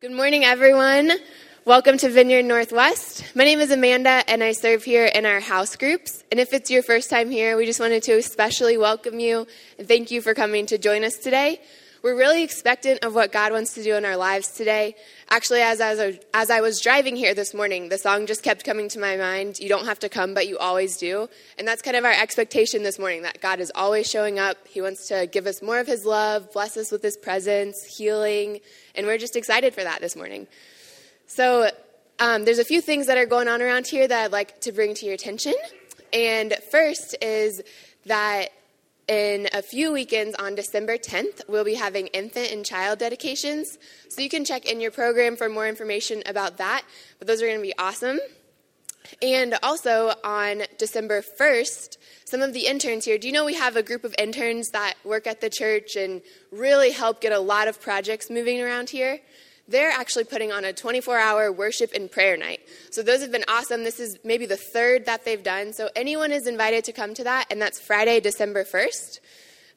Good morning, everyone. Welcome to Vineyard Northwest. My name is Amanda, and I serve here in our house groups. And if it's your first time here, we just wanted to especially welcome you and thank you for coming to join us today. We're really expectant of what God wants to do in our lives today. Actually, as, as, as I was driving here this morning, the song just kept coming to my mind You don't have to come, but you always do. And that's kind of our expectation this morning that God is always showing up. He wants to give us more of His love, bless us with His presence, healing, and we're just excited for that this morning. So, um, there's a few things that are going on around here that I'd like to bring to your attention. And first is that in a few weekends on December 10th, we'll be having infant and child dedications. So you can check in your program for more information about that. But those are going to be awesome. And also on December 1st, some of the interns here, do you know we have a group of interns that work at the church and really help get a lot of projects moving around here? They're actually putting on a 24 hour worship and prayer night. So those have been awesome. This is maybe the third that they've done. So anyone is invited to come to that, and that's Friday, December 1st.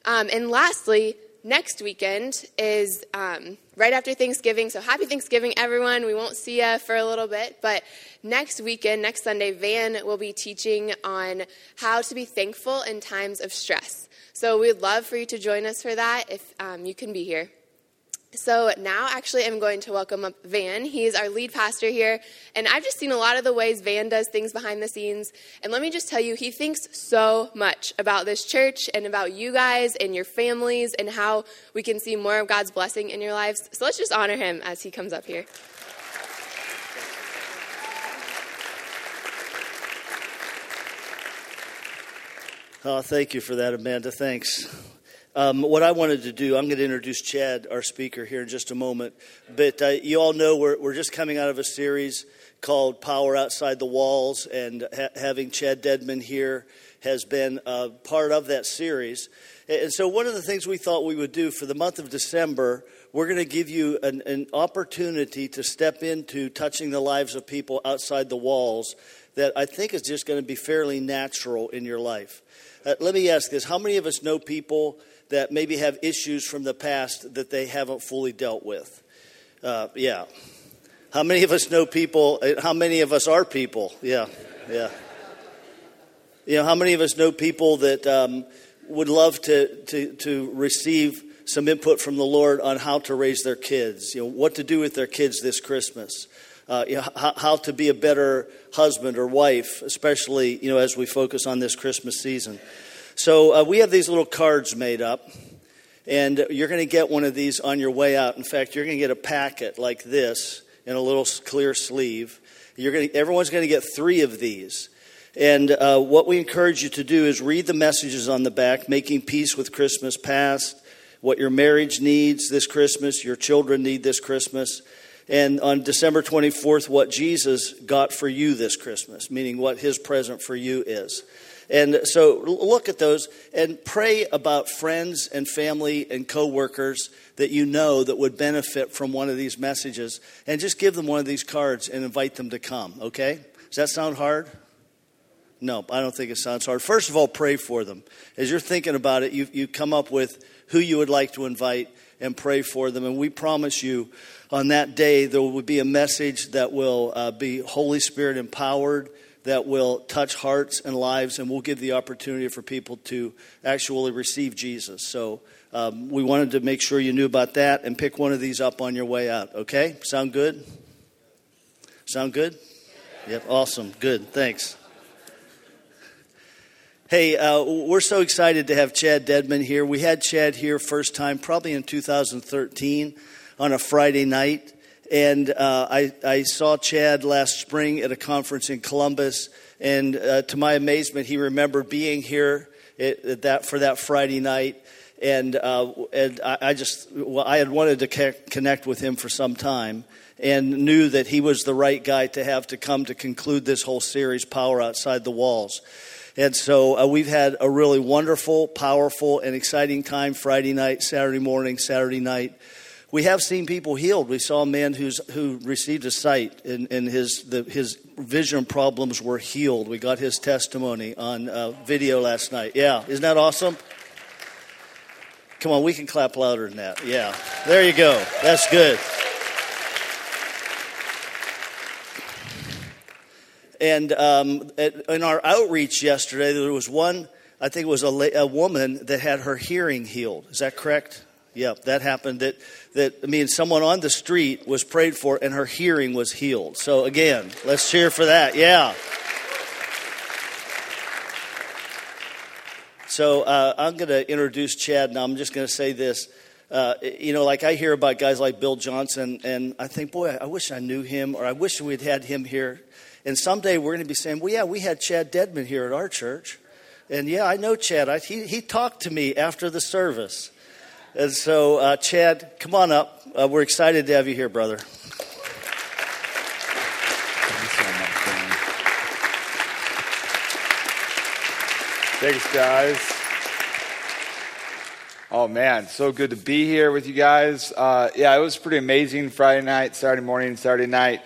Um, and lastly, next weekend is um, right after Thanksgiving. So happy Thanksgiving, everyone. We won't see you for a little bit, but next weekend, next Sunday, Van will be teaching on how to be thankful in times of stress. So we'd love for you to join us for that if um, you can be here. So now, actually, I'm going to welcome up Van. He's our lead pastor here, and I've just seen a lot of the ways Van does things behind the scenes. And let me just tell you, he thinks so much about this church and about you guys and your families and how we can see more of God's blessing in your lives. So let's just honor him as he comes up here. Oh, thank you for that, Amanda. Thanks. Um, what I wanted to do, I'm going to introduce Chad, our speaker, here in just a moment. But uh, you all know we're, we're just coming out of a series called Power Outside the Walls, and ha- having Chad Dedman here has been uh, part of that series. And so, one of the things we thought we would do for the month of December, we're going to give you an, an opportunity to step into touching the lives of people outside the walls that I think is just going to be fairly natural in your life. Uh, let me ask this How many of us know people that maybe have issues from the past that they haven't fully dealt with. Uh, yeah. How many of us know people? Uh, how many of us are people? Yeah, yeah. You know, how many of us know people that um, would love to, to, to receive some input from the Lord on how to raise their kids, you know, what to do with their kids this Christmas, uh, you know, how, how, to be a better husband or wife, especially, you know, as we focus on this Christmas season. So uh, we have these little cards made up, and you're going to get one of these on your way out. In fact, you're going to get a packet like this in a little clear sleeve. You're going to, everyone's going to get three of these. And uh, what we encourage you to do is read the messages on the back, making peace with Christmas past, what your marriage needs this Christmas, your children need this Christmas, and on December 24th, what Jesus got for you this Christmas, meaning what his present for you is. And so look at those and pray about friends and family and coworkers that you know that would benefit from one of these messages and just give them one of these cards and invite them to come, okay? Does that sound hard? No, I don't think it sounds hard. First of all, pray for them. As you're thinking about it, you, you come up with who you would like to invite and pray for them. And we promise you on that day there will be a message that will uh, be Holy Spirit empowered that will touch hearts and lives, and we'll give the opportunity for people to actually receive Jesus. So um, we wanted to make sure you knew about that and pick one of these up on your way out. Okay? Sound good? Sound good? Yep, awesome. Good. Thanks. Hey, uh, we're so excited to have Chad Dedman here. We had Chad here first time probably in 2013 on a Friday night. And uh, I, I, saw Chad last spring at a conference in Columbus, and uh, to my amazement, he remembered being here at, at that for that Friday night. And, uh, and I, I, just, well, I had wanted to connect with him for some time and knew that he was the right guy to have to come to conclude this whole series, Power Outside the Walls. And so uh, we've had a really wonderful, powerful, and exciting time Friday night, Saturday morning, Saturday night we have seen people healed. We saw a man who's, who received a sight and, and his, the, his vision problems were healed. We got his testimony on uh, video last night. Yeah, isn't that awesome? Come on, we can clap louder than that. Yeah, there you go. That's good. And um, at, in our outreach yesterday, there was one, I think it was a, a woman that had her hearing healed. Is that correct? Yep, that happened. That, that I mean, someone on the street was prayed for and her hearing was healed. So, again, let's cheer for that. Yeah. So, uh, I'm going to introduce Chad now. I'm just going to say this. Uh, you know, like I hear about guys like Bill Johnson, and I think, boy, I wish I knew him, or I wish we'd had him here. And someday we're going to be saying, well, yeah, we had Chad Dedman here at our church. And yeah, I know Chad. I, he, he talked to me after the service. And so, uh, Chad, come on up. Uh, we're excited to have you here, brother. Thanks, guys. Oh man, so good to be here with you guys. Uh, yeah, it was pretty amazing. Friday night, Saturday morning, Saturday night.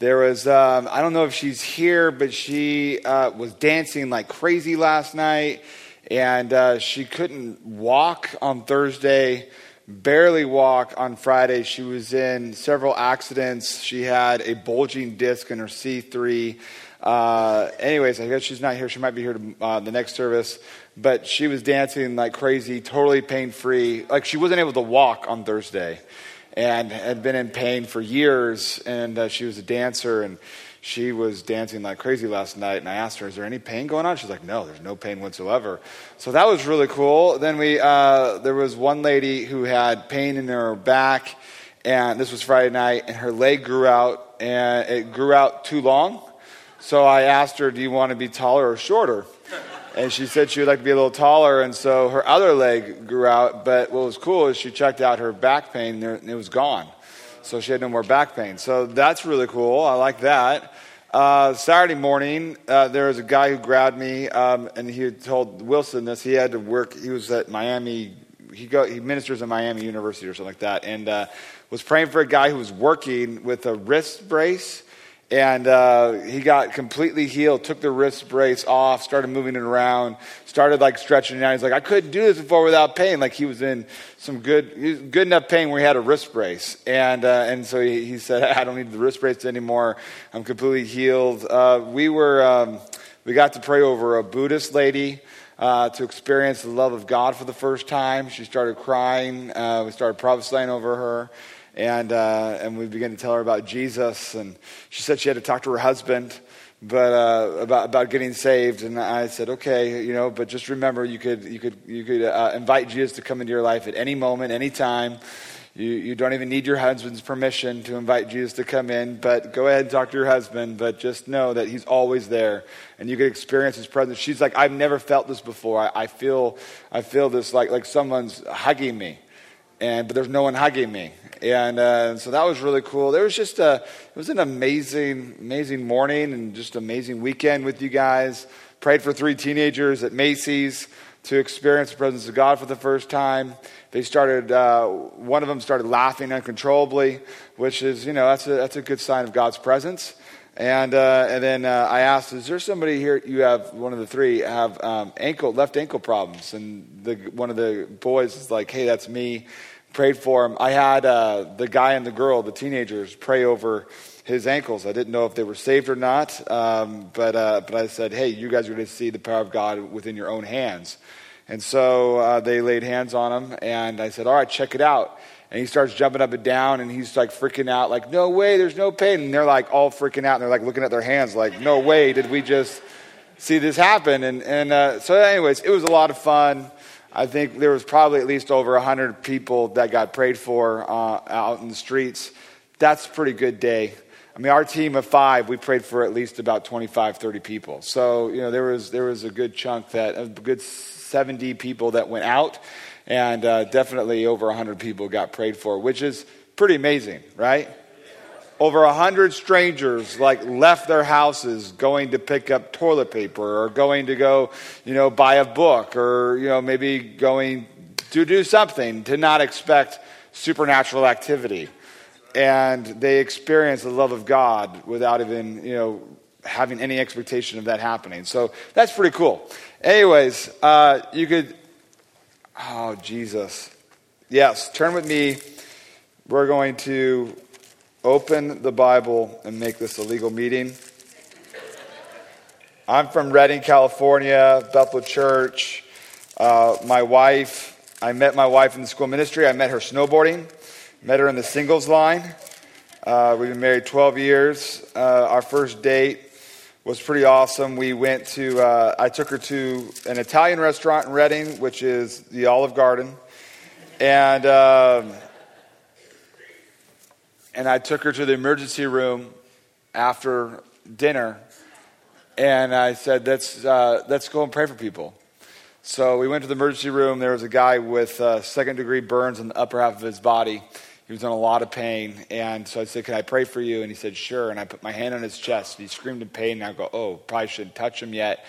There was, um, I don't know if she's here, but she uh, was dancing like crazy last night and uh, she couldn't walk on Thursday, barely walk on Friday. She was in several accidents. She had a bulging disc in her C3. Uh, anyways, I guess she's not here. She might be here to, uh, the next service. But she was dancing like crazy, totally pain free. Like she wasn't able to walk on Thursday and had been in pain for years. And uh, she was a dancer and she was dancing like crazy last night, and I asked her, "Is there any pain going on?" She's like, "No, there's no pain whatsoever." So that was really cool. Then we uh, there was one lady who had pain in her back, and this was Friday night, and her leg grew out, and it grew out too long. So I asked her, "Do you want to be taller or shorter?" And she said she would like to be a little taller, and so her other leg grew out. But what was cool is she checked out her back pain, and it was gone so she had no more back pain. So that's really cool. I like that. Uh, Saturday morning, uh, there was a guy who grabbed me, um, and he told Wilson this. He had to work. He was at Miami. He go. He ministers at Miami University or something like that, and uh, was praying for a guy who was working with a wrist brace and uh, he got completely healed took the wrist brace off started moving it around started like stretching it out. He's like i couldn't do this before without pain. Like he was in some good good enough pain where he had a wrist brace. And uh, and so he, he, said i don't need the wrist brace anymore. I'm completely healed. Uh, we were um, we got to pray over a buddhist lady uh, to experience the love of god for the first time. She started crying uh, we started prophesying over her and uh, and we began to tell her about Jesus, and she said she had to talk to her husband, but uh, about about getting saved. And I said, okay, you know, but just remember, you could you could you could uh, invite Jesus to come into your life at any moment, any time. You, you don't even need your husband's permission to invite Jesus to come in, but go ahead and talk to your husband. But just know that he's always there, and you can experience his presence. She's like, I've never felt this before. I, I feel, I feel this like like someone's hugging me, and but there's no one hugging me and uh, so that was really cool. There was just a, it was an amazing, amazing morning and just amazing weekend with you guys. Prayed for three teenagers at Macy's to experience the presence of God for the first time. They started, uh, one of them started laughing uncontrollably, which is, you know, that's a, that's a good sign of God's presence. And, uh, and then uh, I asked, is there somebody here, you have, one of the three, have um, ankle, left ankle problems? And the, one of the boys is like, hey, that's me prayed for him. I had uh, the guy and the girl, the teenagers, pray over his ankles. I didn't know if they were saved or not, um, but, uh, but I said, hey, you guys are going to see the power of God within your own hands. And so uh, they laid hands on him, and I said, all right, check it out. And he starts jumping up and down, and he's like freaking out, like, no way, there's no pain. And they're like all freaking out, and they're like looking at their hands, like, no way, did we just see this happen? And, and uh, so, anyways, it was a lot of fun. I think there was probably at least over 100 people that got prayed for uh, out in the streets. That's a pretty good day. I mean, our team of five, we prayed for at least about 25, 30 people. So, you know, there was, there was a good chunk that, a good 70 people that went out, and uh, definitely over 100 people got prayed for, which is pretty amazing, right? Over a hundred strangers like left their houses going to pick up toilet paper or going to go you know buy a book or you know maybe going to do something to not expect supernatural activity. And they experience the love of god without even you know having any expectation of that happening. So that's pretty cool. Anyways uh, you could oh jesus. Yes turn with me. We're going to open the Bible and make this a legal meeting. I'm from Redding, California, Bethel Church. Uh, my wife, I met my wife in the school ministry. I met her snowboarding, met her in the singles line. Uh, we've been married 12 years. Uh, our first date was pretty awesome. We went to, uh, I took her to an Italian restaurant in Redding, which is the Olive Garden. And, um, and I took her to the emergency room after dinner. And I said, let's, uh, let's go and pray for people. So we went to the emergency room. There was a guy with uh, second degree burns on the upper half of his body. He was in a lot of pain. And so I said, Can I pray for you? And he said, Sure. And I put my hand on his chest. He screamed in pain. And I go, Oh, probably shouldn't touch him yet.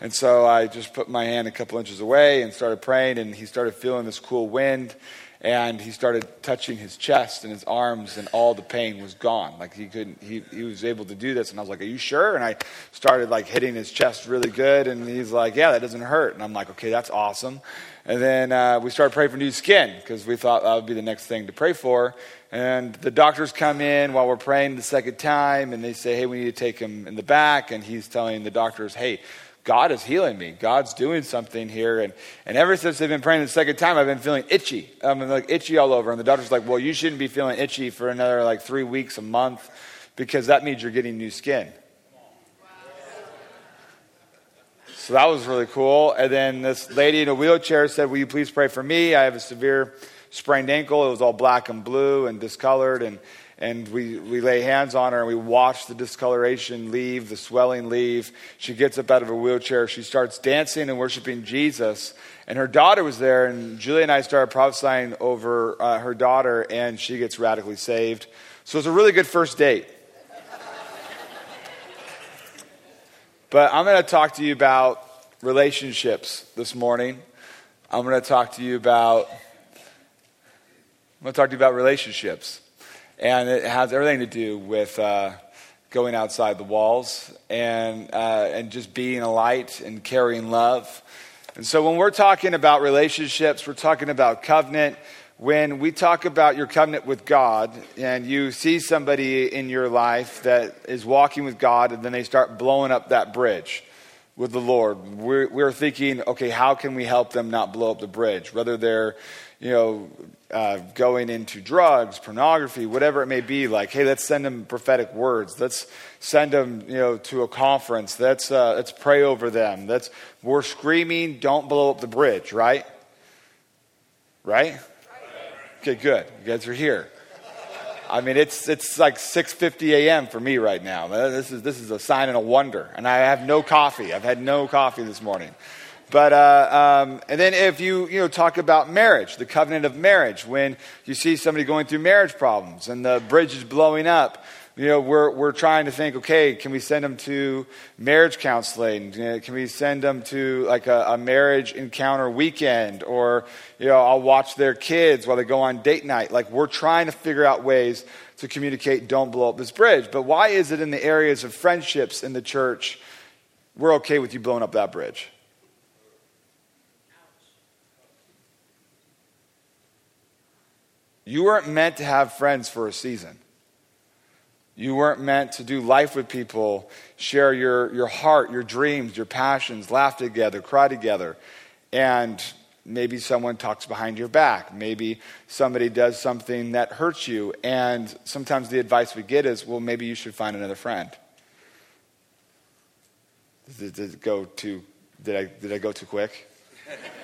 And so I just put my hand a couple inches away and started praying. And he started feeling this cool wind and he started touching his chest and his arms and all the pain was gone. Like he couldn't he, he was able to do this and i was like are you sure? And i started like hitting his chest really good and he's like yeah that doesn't hurt. And i'm like okay that's awesome. And then uh, we started praying for new skin because we thought that would be the next thing to pray for. And the doctors come in while we're praying the second time and they say hey we need to take him in the back. And he's telling the doctors hey God is healing me. God's doing something here. And, and ever since they've been praying the second time, I've been feeling itchy. I'm like itchy all over. And the doctor's like, well, you shouldn't be feeling itchy for another like three weeks, a month, because that means you're getting new skin. So that was really cool. And then this lady in a wheelchair said, Will you please pray for me? I have a severe sprained ankle. It was all black and blue and discolored. And and we, we lay hands on her and we watch the discoloration leave, the swelling leave. She gets up out of her wheelchair. She starts dancing and worshiping Jesus. And her daughter was there, and Julie and I started prophesying over uh, her daughter, and she gets radically saved. So it was a really good first date. but I'm going to talk to you about relationships this morning. I'm going to talk to you about I'm going to talk to you about relationships. And it has everything to do with uh, going outside the walls and, uh, and just being a light and carrying love. And so when we're talking about relationships, we're talking about covenant. When we talk about your covenant with God and you see somebody in your life that is walking with God and then they start blowing up that bridge with the Lord, we're, we're thinking, okay, how can we help them not blow up the bridge? Whether they're, you know, uh, going into drugs, pornography, whatever it may be, like, hey, let's send them prophetic words. Let's send them, you know, to a conference. Let's, uh, let's pray over them. Let's, we're screaming, don't blow up the bridge, right? Right? Okay, good. You guys are here. I mean, it's, it's like 6.50 a.m. for me right now. This is, this is a sign and a wonder. And I have no coffee. I've had no coffee this morning. But uh, um, and then if you you know talk about marriage, the covenant of marriage, when you see somebody going through marriage problems and the bridge is blowing up, you know we're we're trying to think, okay, can we send them to marriage counseling? Can we send them to like a, a marriage encounter weekend, or you know I'll watch their kids while they go on date night. Like we're trying to figure out ways to communicate. Don't blow up this bridge. But why is it in the areas of friendships in the church? We're okay with you blowing up that bridge. You weren't meant to have friends for a season. You weren't meant to do life with people, share your, your heart, your dreams, your passions, laugh together, cry together. And maybe someone talks behind your back. Maybe somebody does something that hurts you. And sometimes the advice we get is, well, maybe you should find another friend. Did, did go too, did I, did I go too quick?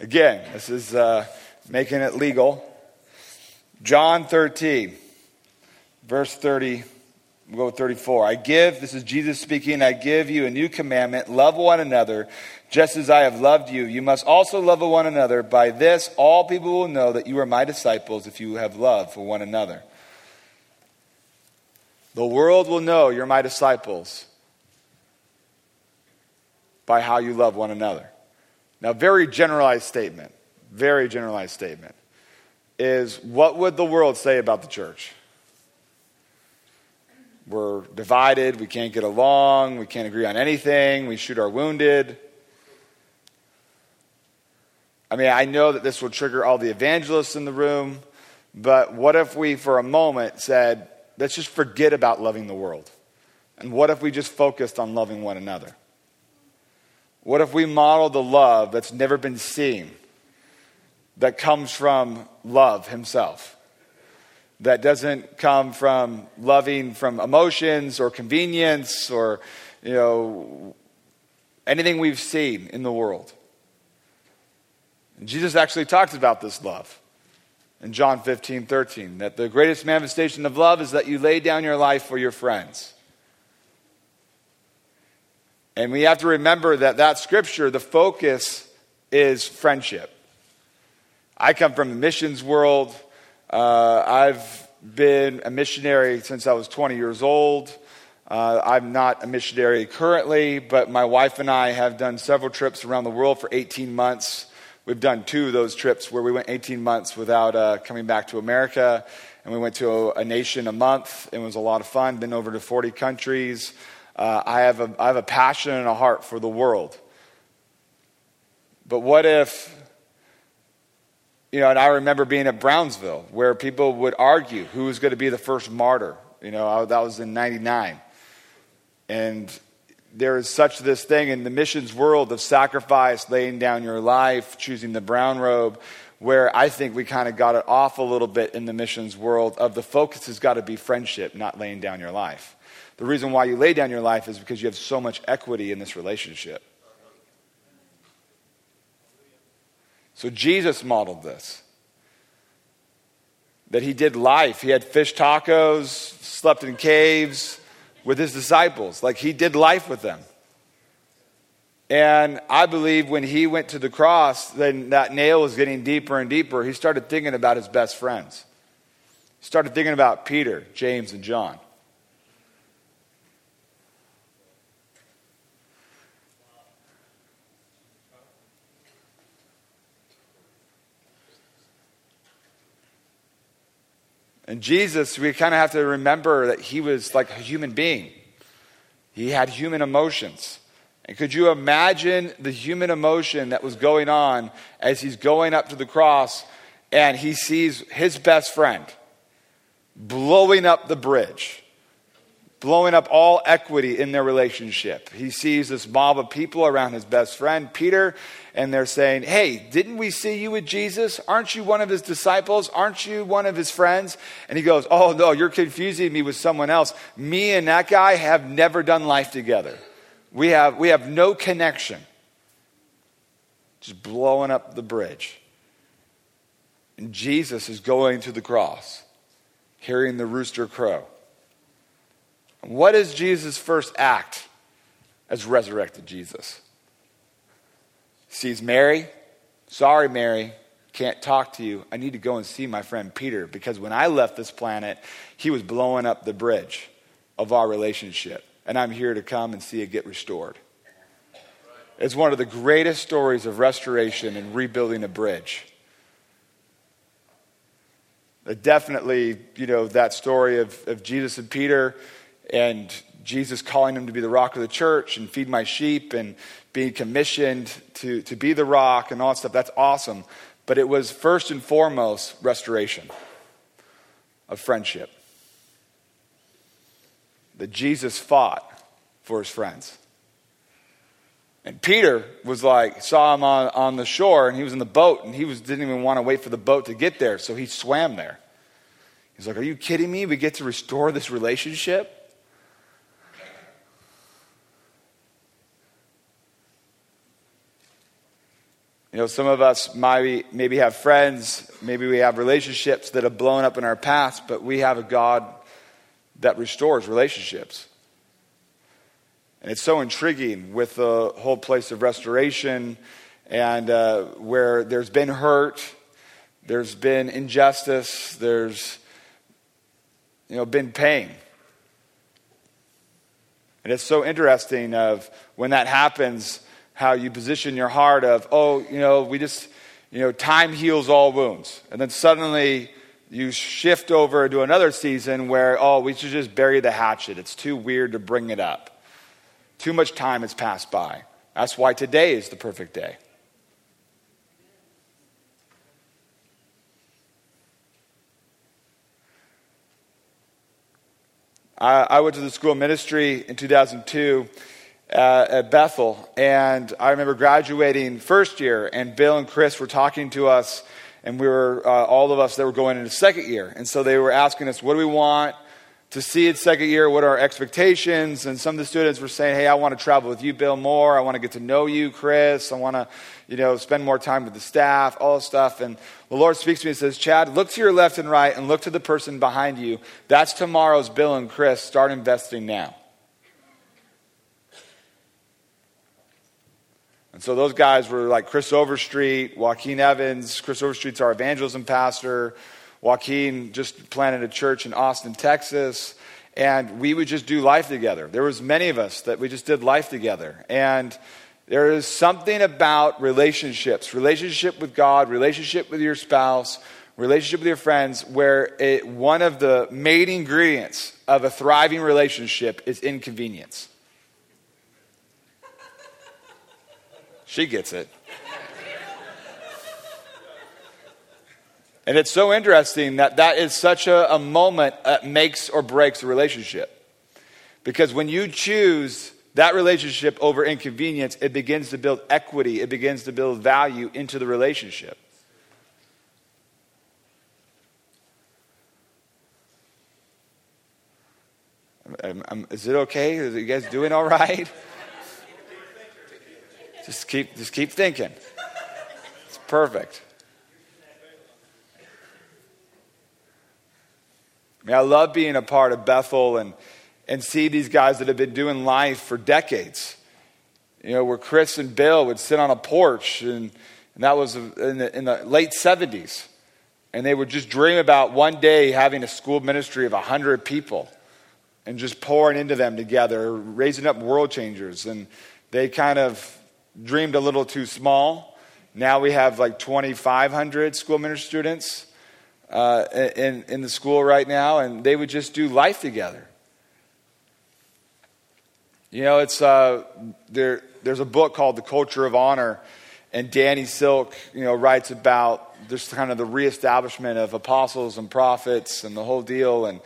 Again, this is uh, making it legal. John 13, verse 30, we'll go 34. I give, this is Jesus speaking, I give you a new commandment love one another just as I have loved you. You must also love one another. By this, all people will know that you are my disciples if you have love for one another. The world will know you're my disciples by how you love one another. Now, very generalized statement, very generalized statement is what would the world say about the church? We're divided, we can't get along, we can't agree on anything, we shoot our wounded. I mean, I know that this will trigger all the evangelists in the room, but what if we, for a moment, said, let's just forget about loving the world. And what if we just focused on loving one another? What if we model the love that's never been seen, that comes from love himself? That doesn't come from loving from emotions or convenience or, you know, anything we've seen in the world. Jesus actually talks about this love in John 15, 13, that the greatest manifestation of love is that you lay down your life for your friends. And we have to remember that that scripture, the focus is friendship. I come from the missions world. Uh, I've been a missionary since I was 20 years old. Uh, I'm not a missionary currently, but my wife and I have done several trips around the world for 18 months. We've done two of those trips where we went 18 months without uh, coming back to America, and we went to a, a, nation a month. It was a lot of fun. Been over to 40 countries. Uh, I, have a, I have a passion and a heart for the world. But what if, you know, and I remember being at Brownsville where people would argue who was going to be the first martyr. You know, I, that was in 99. And there is such this thing in the missions world of sacrifice, laying down your life, choosing the brown robe, where I think we kind of got it off a little bit in the missions world of the focus has got to be friendship, not laying down your life. The reason why you lay down your life is because you have so much equity in this relationship. So Jesus modeled this. That he did life. He had fish tacos, slept in caves with his disciples. Like he did life with them. And I believe when he went to the cross, then that nail was getting deeper and deeper. He started thinking about his best friends. He started thinking about Peter, James, and John. And Jesus, we kind of have to remember that he was like a human being. He had human emotions. And could you imagine the human emotion that was going on as he's going up to the cross and he sees his best friend blowing up the bridge? Blowing up all equity in their relationship. He sees this mob of people around his best friend, Peter, and they're saying, Hey, didn't we see you with Jesus? Aren't you one of his disciples? Aren't you one of his friends? And he goes, Oh, no, you're confusing me with someone else. Me and that guy have never done life together. We have, we have no connection. Just blowing up the bridge. And Jesus is going to the cross, hearing the rooster crow. What is Jesus' first act as resurrected Jesus? Sees Mary. Sorry, Mary, can't talk to you. I need to go and see my friend Peter because when I left this planet, he was blowing up the bridge of our relationship. And I'm here to come and see it get restored. It's one of the greatest stories of restoration and rebuilding a bridge. Definitely, you know, that story of, of Jesus and Peter and Jesus calling him to be the rock of the church and feed my sheep and being commissioned to, to be the rock and all that stuff. That's awesome. But it was first and foremost restoration of friendship. That Jesus fought for his friends. And Peter was like, saw him on, on the shore and he was in the boat and he was, didn't even want to wait for the boat to get there, so he swam there. He's like, Are you kidding me? We get to restore this relationship? You know, some of us might maybe have friends, maybe we have relationships that have blown up in our past, but we have a God that restores relationships. And it's so intriguing with the whole place of restoration and uh, where there's been hurt, there's been injustice, there's you know been pain. And it's so interesting of when that happens how you position your heart of, oh, you know, we just, you know, time heals all wounds. And then suddenly you shift over to another season where, oh, we should just bury the hatchet. It's too weird to bring it up. Too much time has passed by. That's why today is the perfect day. I, I went to the school of ministry in 2002 uh, at Bethel, and I remember graduating first year, and Bill and Kris were talking to us, and we were uh, all of us that were going into second year, and so they were asking us, "What do we want?" to see it second year? What are our expectations? And some of the students were saying hey i want to travel with you bill more. I want to get to know you chris. I want to you know spend more time with the staff all this stuff. And the lord speaks to me and says chad look to your left and right and look to the person behind you. That's tomorrow's bill and chris start investing now and so those guys were like chris overstreet joaquin evans chris overstreet's our evangelism pastor Joaquin just planted a church in Austin, Texas, and we would just do life together. There was many of us that we just did life together. And there is something about relationships, relationship with God, relationship with your spouse, relationship with your friends, where it, one of the main ingredients of a thriving relationship is inconvenience. She gets it. And it's so interesting that that is such a, a moment that makes or breaks a relationship. Because when you choose that relationship over inconvenience, it begins to build equity, it begins to build value into the relationship. is it okay? Are you guys doing all right? just keep, just keep thinking. It's perfect. I mean, I love being a part of Bethel and, and see these guys that have been doing life for decades. You know, where Kris and Bill would sit on a porch, and, and that was in the, in the late 70s. And they would just dream about one day having a school ministry of 100 people and just pouring into them together, raising up world changers. And they kind of dreamed a little too small. Now we have like 2,500 school ministry students uh, in, in the school right now, and they would just do life together. You know, it's uh, there. There's a book called The Culture of Honor, and Danny Silk, you know, writes about just kind of the reestablishment of apostles and prophets and the whole deal. And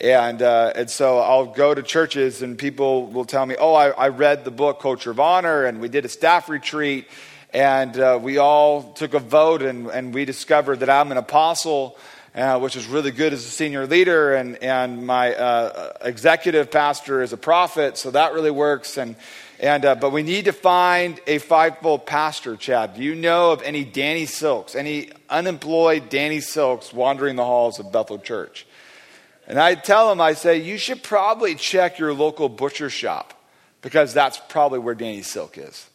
and uh, and so I'll go to churches, and people will tell me, "Oh, I, I read the book Culture of Honor, and we did a staff retreat." and uh, we all took a vote and, and we discovered that I'm an apostle. Uh, which is really good as a senior leader, and, and my uh, executive pastor is a prophet, so that really works. And, and, uh, but we need to find a fivefold pastor, Chad. Do you know of any Danny Silks, any unemployed Danny Silks wandering the halls of Bethel Church? And I tell him, I say, you should probably check your local butcher shop because that's probably where Danny Silk is.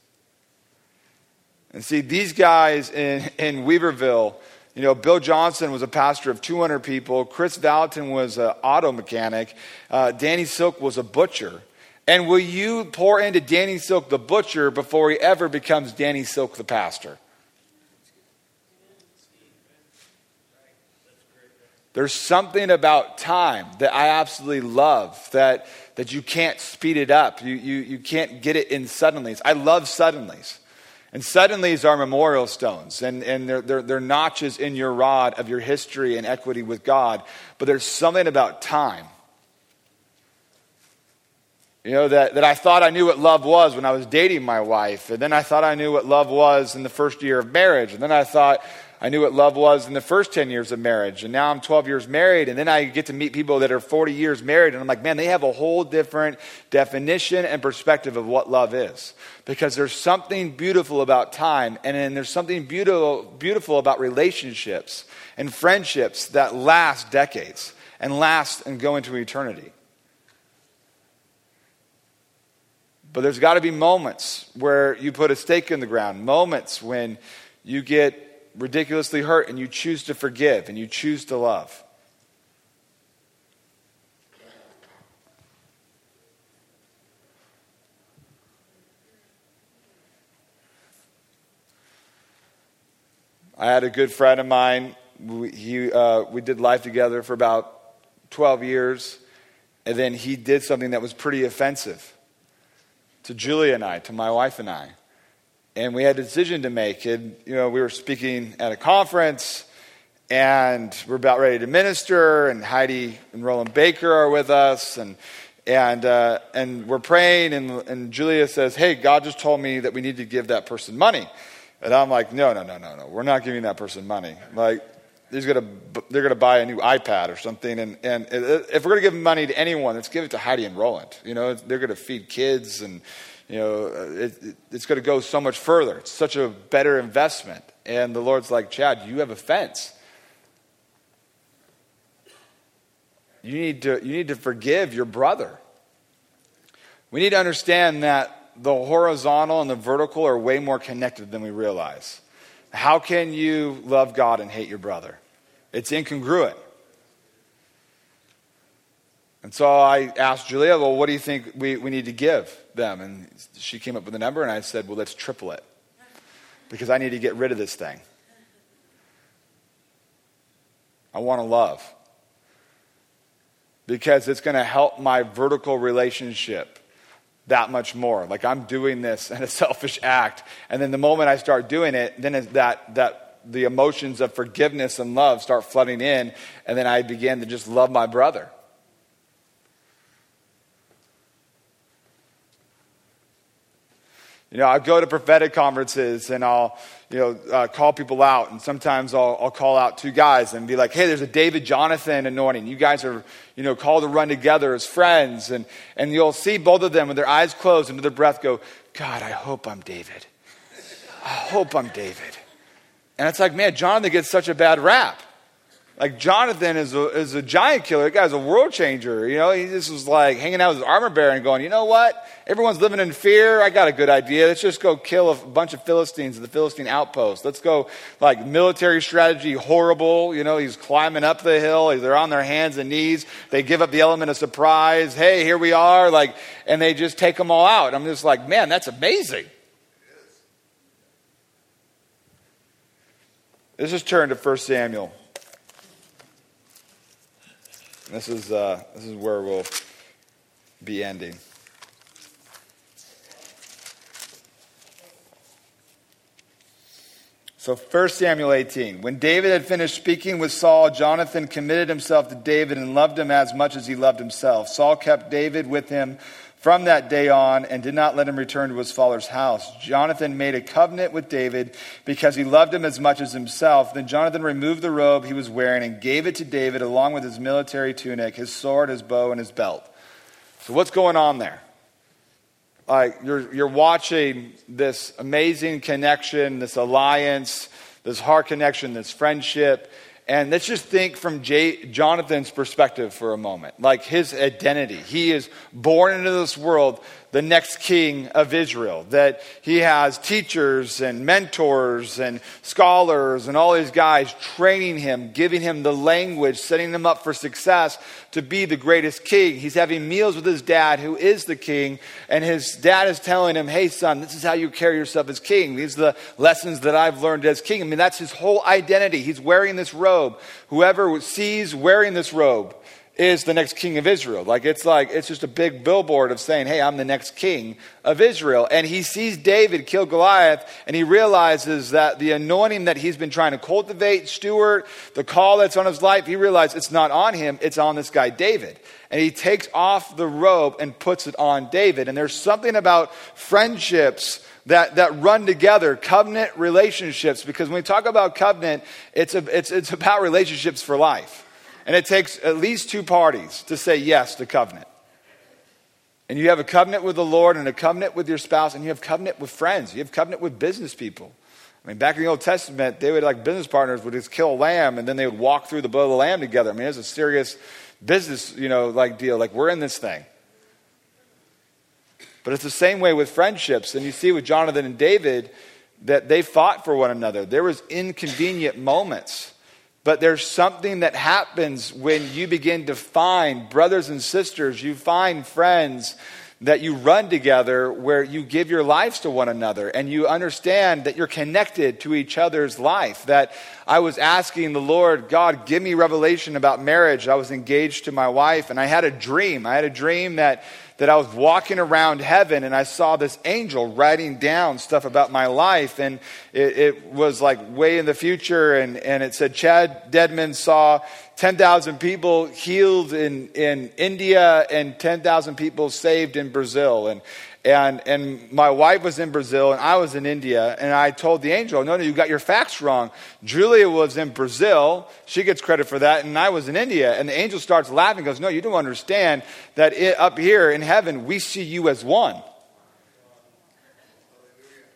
And see, these guys in, in Weaverville, you know, Bill Johnson was a pastor of 200 people. Kris Vallotton was an auto mechanic. Uh, Danny Silk was a butcher. And will you pour into Danny Silk the butcher before he ever becomes Danny Silk the pastor? There's something about time that I absolutely love that, that you can't speed it up. You, you, you can't get it in suddenlies. I love suddenlies. And suddenlies are memorial stones, and, and they're, they're, they're notches in your rod of your history and equity with God. But there's something about time. You know, that, that I thought I knew what love was when I was dating my wife. And then I thought I knew what love was in the first year of marriage. And then I thought I knew what love was in the first 10 years of marriage. And now I'm 12 years married. And then I get to meet people that are 40 years married. And I'm like, man, they have a whole different definition and perspective of what love is. Because there's something beautiful about time. And then there's something beautiful, beautiful about relationships and friendships that last decades and last and go into eternity. But there's got to be moments where you put a stake in the ground, moments when you get ridiculously hurt and you choose to forgive and you choose to love. I had a good friend of mine. We, he, uh, we did life together for about 12 years, and then he did something that was pretty offensive to Julia and I, to my wife and I and we had a decision to make. And, you know, we were speaking at a conference, and we're about ready to minister, and Heidi and Rolland Baker are with us, and and uh, and we're praying, and, and Julia says, "Hey, God just told me that we need to give that person money," and I'm like, "No, no, no, no, no, we're not giving that person money. Like, he's gonna they're gonna buy a new iPad or something, and and if we're gonna give money to anyone, let's give it to Heidi and Rolland. You know, they're gonna feed kids, and you know, it, it, it's gonna go so much further. It's such a better investment." And the Lord's like, "Chad, you have a fence." You need to, you need to forgive your brother. We need to understand that the horizontal and the vertical are way more connected than we realize. How can you love God and hate your brother? It's incongruent. And so I asked Julia, well, what do you think we, we need to give them? And she came up with a number, and I said, well, let's triple it. Because I need to get rid of this thing. I want to love because it's going to help my vertical relationship that much more. Like I'm doing this in a selfish act. And then the moment I start doing it, then that, that the emotions of forgiveness and love start flooding in. And then I begin to just love my brother. You know, I go to prophetic conferences and I'll, you know, uh, call people out. And sometimes I'll, I'll call out two guys and be like, hey, there's a David Jonathan anointing. You guys are, you know, called to run together as friends. And, and you'll see both of them with their eyes closed and their breath go, God, I hope I'm David. I hope I'm David. And it's like, man, Jonathan gets such a bad rap. Like Jonathan is a, is a giant killer. That guy's a world changer. You know, he just was like hanging out with his armor bearer and going, you know what? Everyone's living in fear. I got a good idea. Let's just go kill a bunch of Philistines at the Philistine outpost. Let's go like military strategy horrible. You know, he's climbing up the hill. They're on their hands and knees. They give up the element of surprise. Hey, here we are. Like, and they just take them all out. I'm just like, man, that's amazing. Let's just turn to 1 Samuel. This is, uh, this is where we'll be ending. So 1 Samuel 18. When David had finished speaking with Saul, Jonathan committed himself to David and loved him as much as he loved himself. Saul kept David with him from that day on and did not let him return to his father's house. Jonathan made a covenant with David because he loved him as much as himself. Then Jonathan removed the robe he was wearing and gave it to David along with his military tunic, his sword, his bow, and his belt. So, what's going on there? Like, you're, you're watching this amazing connection, this alliance, this heart connection, this friendship. And let's just think from J- Jonathan's perspective for a moment, like his identity. He is born into this world the next king of Israel, that he has teachers and mentors and scholars and all these guys training him, giving him the language, setting him up for success to be the greatest king. He's having meals with his dad, who is the king, and his dad is telling him, Hey, son, this is how you carry yourself as king. These are the lessons that I've learned as king. I mean, that's his whole identity. He's wearing this robe. Whoever sees wearing this robe, is the next king of Israel. Like it's like it's just a big billboard of saying, "Hey, I'm the next king of Israel." And he sees David kill Goliath and he realizes that the anointing that he's been trying to cultivate, steward, the call that's on his life, he realizes it's not on him, it's on this guy David. And he takes off the robe and puts it on David. And there's something about friendships that, that run together, covenant relationships, because when we talk about covenant, it's, a, it's, it's about relationships for life. And it takes at least two parties to say yes to covenant. And you have a covenant with the Lord and a covenant with your spouse, and you have covenant with friends. You have covenant with business people. I mean, back in the Old Testament, they would, like business partners, would just kill a lamb and then they would walk through the blood of the lamb together. I mean, it's a serious business, you know, like deal. Like, we're in this thing. But it's the same way with friendships. And you see with Jonathan and David that they fought for one another. There was inconvenient moments but there's something that happens when you begin to find brothers and sisters, you find friends that you run together where you give your lives to one another and you understand that you're connected to each other's life. That I was asking the Lord, God, give me revelation about marriage. I was engaged to my wife and I had a dream. I had a dream that that I was walking around heaven and I saw this angel writing down stuff about my life. And it, it was like way in the future. And, and it said, Chad Dedman saw 10,000 people healed in, in India and 10,000 people saved in Brazil. And, and, and my wife was in Brazil and I was in India. And I told the angel, no, no, you got your facts wrong. Julia was in Brazil. She gets credit for that. And I was in India. And the angel starts laughing goes, no, you don't understand that it, up here in heaven, we see you as one.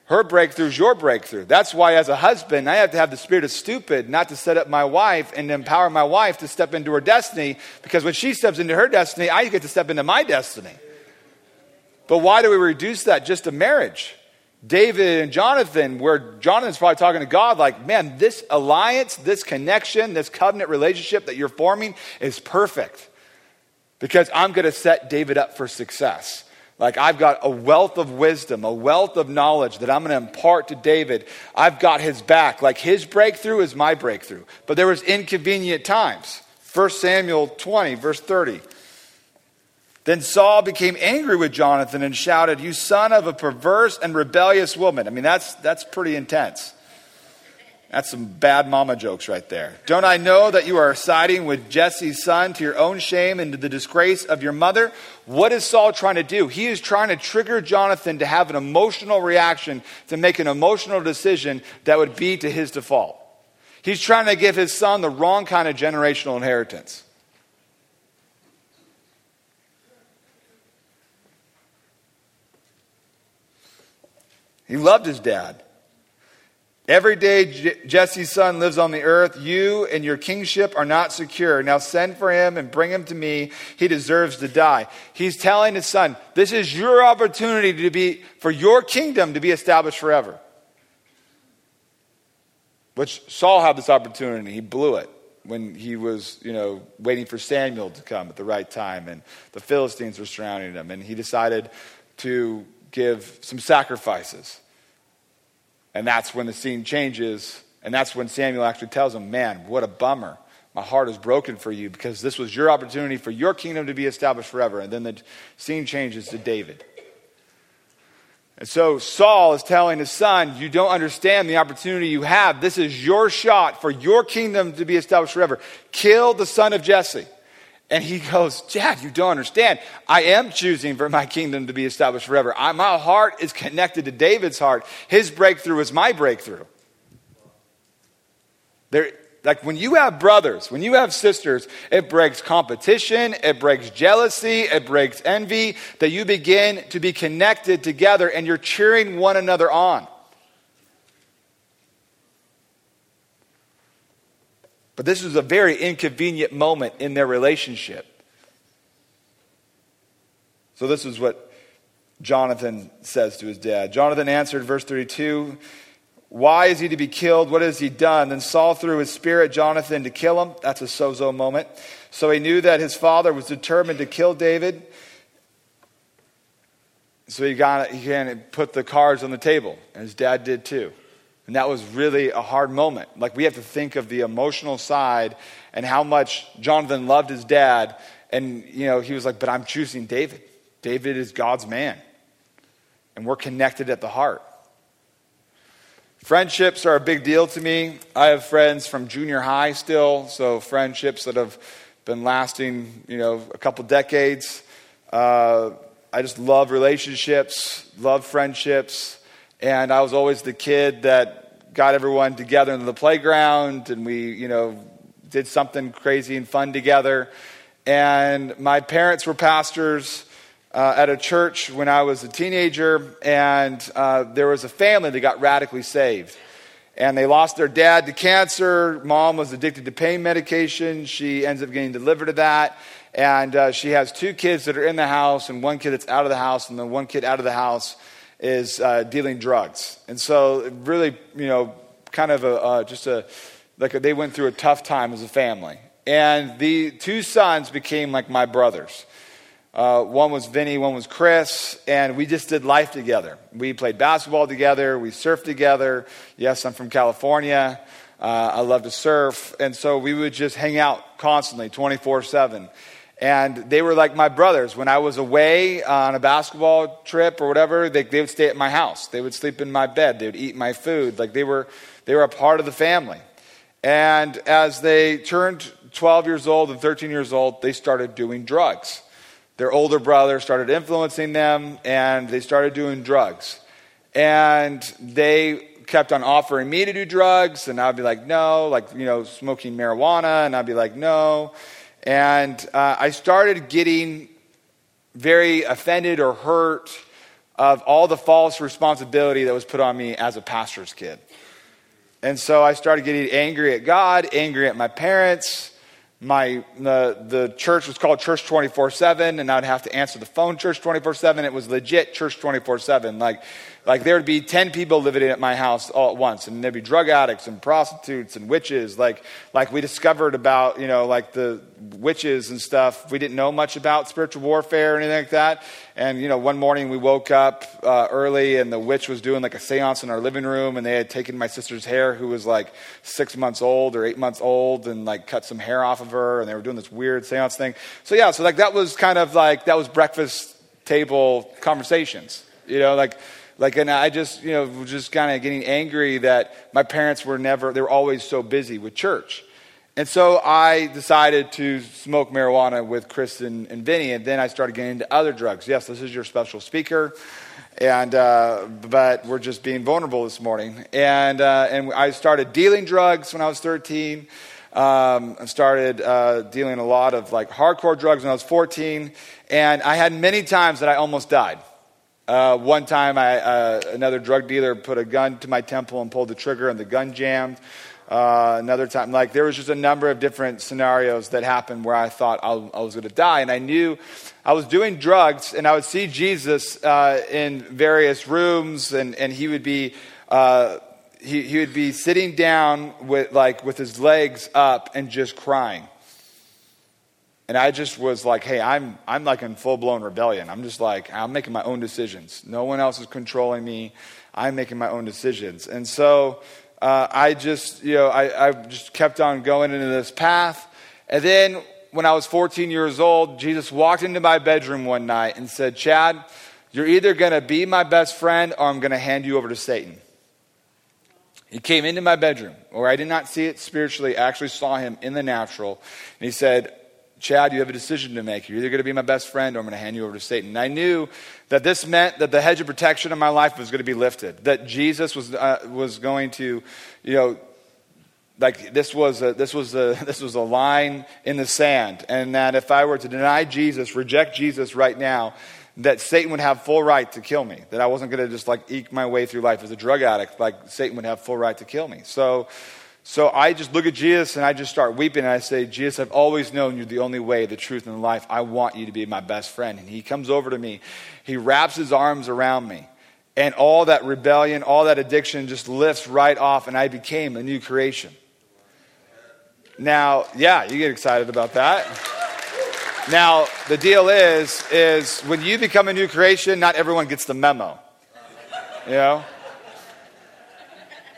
Her breakthrough is your breakthrough. That's why, as a husband, I have to have the spirit of stupid not to set up my wife and empower my wife to step into her destiny. Because when she steps into her destiny, I get to step into my destiny. But why do we reduce that just to marriage? David and Jonathan, where Jonathan's probably talking to God, like, man, this alliance, this connection, this covenant relationship that you're forming is perfect because I'm going to set David up for success. Like, I've got a wealth of wisdom, a wealth of knowledge that I'm going to impart to David. I've got his back. Like, his breakthrough is my breakthrough. But there was inconvenient times. 1 Samuel 20, verse 30. Then Saul became angry with Jonathan and shouted, You son of a perverse and rebellious woman. I mean, that's, that's pretty intense. That's some bad mama jokes right there. Don't I know that you are siding with Jesse's son to your own shame and to the disgrace of your mother? What is Saul trying to do? He is trying to trigger Jonathan to have an emotional reaction, to make an emotional decision that would be to his default. He's trying to give his son the wrong kind of generational inheritance. He loved his dad. Every day Jesse's son lives on the earth, you and your kingship are not secure. Now send for him and bring him to me. He deserves to die. He's telling his son, this is your opportunity to be, for your kingdom to be established forever. Which Saul had this opportunity. He blew it when he was, you know, waiting for Samuel to come at the right time and the Philistines were surrounding him. And he decided to give some sacrifices. And that's when the scene changes. And that's when Samuel actually tells him, Man, what a bummer. My heart is broken for you because this was your opportunity for your kingdom to be established forever. And then the scene changes to David. And so Saul is telling his son, You don't understand the opportunity you have. This is your shot for your kingdom to be established forever. Kill the son of Jesse. And he goes, Dad, you don't understand. I am choosing for my kingdom to be established forever. I, my heart is connected to David's heart. His breakthrough is my breakthrough. There, like when you have brothers, when you have sisters, it breaks competition, it breaks jealousy, it breaks envy, that you begin to be connected together and you're cheering one another on. But this was a very inconvenient moment in their relationship. So, this is what Jonathan says to his dad. Jonathan answered, verse 32, Why is he to be killed? What has he done? Then Saul threw his spear at Jonathan to kill him. That's a sozo moment. So he knew that his father was determined to kill David. So he, got, he put the cards on the table, and his dad did too. And that was really a hard moment. Like, we have to think of the emotional side and how much Jonathan loved his dad. And, you know, he was like, but I'm choosing David. David is God's man. And we're connected at the heart. Friendships are a big deal to me. I have friends from junior high still, so friendships that have been lasting, you know, a couple decades. Uh, I just love relationships, love friendships. And I was always the kid that got everyone together in the playground and we, you know, did something crazy and fun together. And my parents were pastors uh, at a church when I was a teenager, and uh, there was a family that got radically saved. And they lost their dad to cancer. Mom was addicted to pain medication. She ends up getting delivered of that. And uh, she has two kids that are in the house, and one kid that's out of the house, and then one kid out of the house is uh, dealing drugs. And so, really, you know, kind of a, uh, just a, like a, they went through a tough time as a family. And the two sons became like my brothers. Uh, one was Vinny, one was Chris, and we just did life together. We played basketball together, we surfed together. Yes, I'm from California. Uh, I love to surf. And so we would just hang out constantly, 24 7. And they were like my brothers. When I was away on a basketball trip or whatever, they, they would stay at my house. They would sleep in my bed. They would eat my food. Like they were, they were a part of the family. And as they turned 12 years old and 13 years old, they started doing drugs. Their older brother started influencing them, and they started doing drugs. And they kept on offering me to do drugs, and I'd be like, no, like, you know, smoking marijuana, and I'd be like, no. And uh, I started getting very offended or hurt of all the false responsibility that was put on me as a pastor's kid. And so I started getting angry at God, angry at my parents. My the, the church was called Church 24 7, and I'd have to answer the phone church 24 7. It was legit church 24 7. Like like there would be 10 people living at my house all at once, and there'd be drug addicts and prostitutes and witches. Like, like we discovered about, you know, like the witches and stuff. We didn't know much about spiritual warfare or anything like that. And, you know, one morning we woke up uh, early and the witch was doing like a seance in our living room, and they had taken my sister's hair, who was like six months old or eight months old, and like cut some hair off of her, and they were doing this weird seance thing. So, yeah, so like that was kind of like, that was breakfast table conversations. You know, like like, and I just, you know, just kind of getting angry that my parents were never, they were always so busy with church. And so I decided to smoke marijuana with Kristen and Vinny, and then I started getting into other drugs. Yes, this is your special speaker, and uh, but we're just being vulnerable this morning. And uh, and I started dealing drugs when I was 13. Um, I started uh, dealing a lot of like hardcore drugs when I was 14, and I had many times that I almost died. Uh, one time, I, uh, another drug dealer put a gun to my temple and pulled the trigger, and the gun jammed. Uh, another time, like there was just a number of different scenarios that happened where I thought I, I was going to die, and I knew I was doing drugs, and I would see Jesus uh, in various rooms, and, and he would be uh, he, he would be sitting down with like with his legs up and just crying and I just was like, hey, I'm, I'm like in full blown rebellion. I'm just like, I'm making my own decisions. No one else is controlling me. I'm making my own decisions. And so uh, I just, you know, I, I just kept on going into this path. And then when I was 14 years old, Jesus walked into my bedroom one night and said, Chad, you're either going to be my best friend or I'm going to hand you over to Satan. He came into my bedroom, where I did not see it spiritually, I actually saw him in the natural. And he said, Chad, you have a decision to make. You're either going to be my best friend or I'm going to hand you over to Satan. And I knew that this meant that the hedge of protection in my life was going to be lifted, that Jesus was, uh, was going to, you know, like this was, a, this, was a, this was a line in the sand, and that if I were to deny Jesus, reject Jesus right now, that Satan would have full right to kill me. That I wasn't going to just like eke my way through life as a drug addict, like Satan would have full right to kill me. So, so I just look at Jesus and I just start weeping and I say, Jesus, I've always known you're the only way, the truth, and the life. I want you to be my best friend. And he comes over to me, he wraps his arms around me, and all that rebellion, all that addiction just lifts right off, and I became a new creation. Now, yeah, you get excited about that. Now, the deal is, is when you become a new creation, not everyone gets the memo. You know?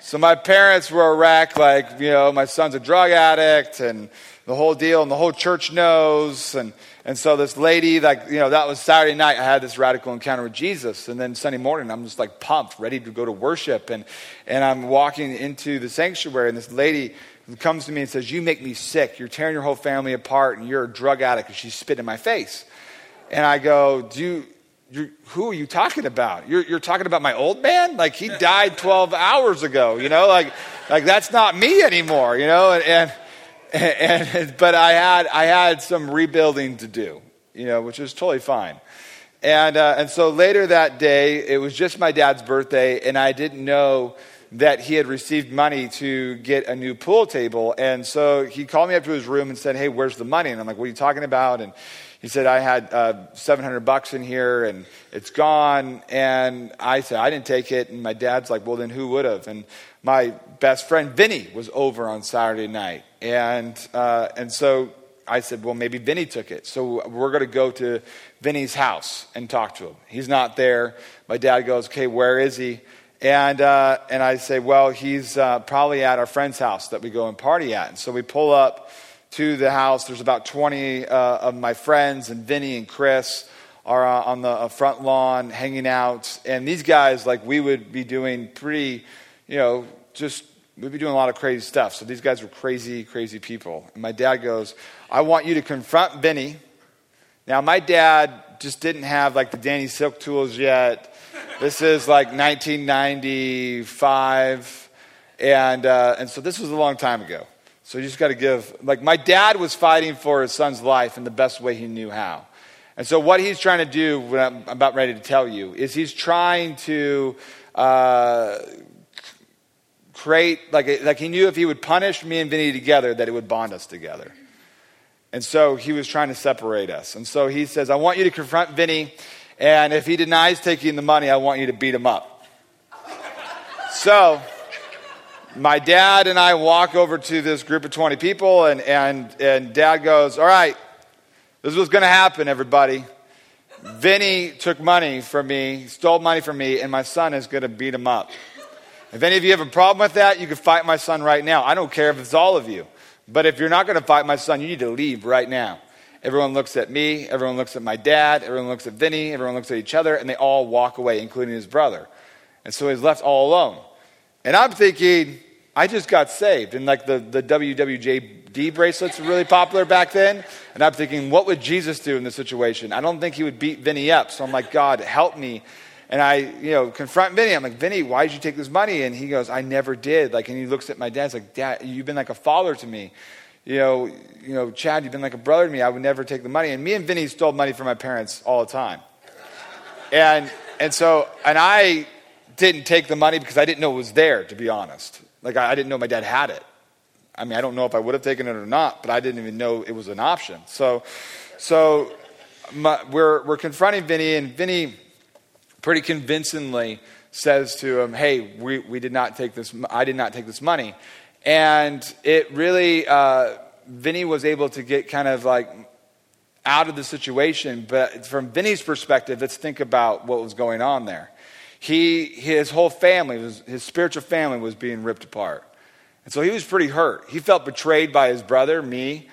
So my parents were a wreck, like, you know, my son's a drug addict and the whole deal, and the whole church knows. And, and so this lady, like, you know, that was Saturday night, I had this radical encounter with Jesus. And then Sunday morning, I'm just like pumped, ready to go to worship. And, and I'm walking into the sanctuary, and this lady comes to me and says, You make me sick. You're tearing your whole family apart, and you're a drug addict. And she spit in my face. And I go, Do you, who are you talking about? You're, you're talking about my old man? Like he died 12 hours ago, you know? Like, like that's not me anymore, you know? And, and, and, but I had, I had some rebuilding to do, you know, which was totally fine. And, uh, and so later that day, it was just my dad's birthday, and I didn't know that he had received money to get a new pool table. And so he called me up to his room and said, Hey, where's the money? And I'm like, What are you talking about? And he said, I had uh, 700 bucks in here and it's gone. And I said, I didn't take it. And my dad's like, well, then who would have? And my best friend Vinny was over on Saturday night. And, uh, and so I said, well, maybe Vinny took it. So we're going to go to Vinny's house and talk to him. He's not there. My dad goes, okay, where is he? And, uh, and I say, well, he's uh, probably at our friend's house that we go and party at. And so we pull up to the house. There's about 20 uh, of my friends, and Vinny and Chris are uh, on the uh, front lawn hanging out. And these guys, like, we would be doing pretty, you know, just, we'd be doing a lot of crazy stuff. So these guys were crazy, crazy people. And my dad goes, I want you to confront Vinny. Now, my dad just didn't have, like, the Danny Silk tools yet. This is like 1995. And, uh, and so this was a long time ago. So you just got to give, like, my dad was fighting for his son's life in the best way he knew how. And so, what he's trying to do, what I'm about ready to tell you, is he's trying to uh, create, like, like he knew if he would punish me and Vinny together, that it would bond us together. And so he was trying to separate us. And so he says, I want you to confront Vinny, and if he denies taking the money, I want you to beat him up. so my dad and I walk over to this group of 20 people, and, and, and dad goes, All right, this is what's going to happen, everybody. Vinny took money from me, stole money from me, and my son is going to beat him up. If any of you have a problem with that, you can fight my son right now. I don't care if it's all of you. But if you're not going to fight my son, you need to leave right now. Everyone looks at me, everyone looks at my dad, everyone looks at Vinny, everyone looks at each other, and they all walk away, including his brother. And so he's left all alone. And I'm thinking, I just got saved. And like the, the WWJD bracelets were really popular back then. And I'm thinking, what would Jesus do in this situation? I don't think he would beat Vinny up. So I'm like, God, help me. And I, you know, confront Vinny. I'm like, Vinny, why did you take this money? And he goes, I never did. Like, and he looks at my dad. He's like, Dad, you've been like a father to me. You know, you know, Chad, you've been like a brother to me. I would never take the money. And me and Vinny stole money from my parents all the time. And and so, and I didn't take the money because I didn't know it was there. To be honest, like I, I didn't know my dad had it. I mean, I don't know if I would have taken it or not, but I didn't even know it was an option. So, so my, we're, we're confronting Vinny, and Vinny pretty convincingly says to him, Hey, we, we did not take this, I did not take this money. And it really, uh, Vinny was able to get kind of like out of the situation. But from Vinny's perspective, let's think about what was going on there. He, his whole family, his spiritual family was being ripped apart. And so he was pretty hurt. He felt betrayed by his brother, me.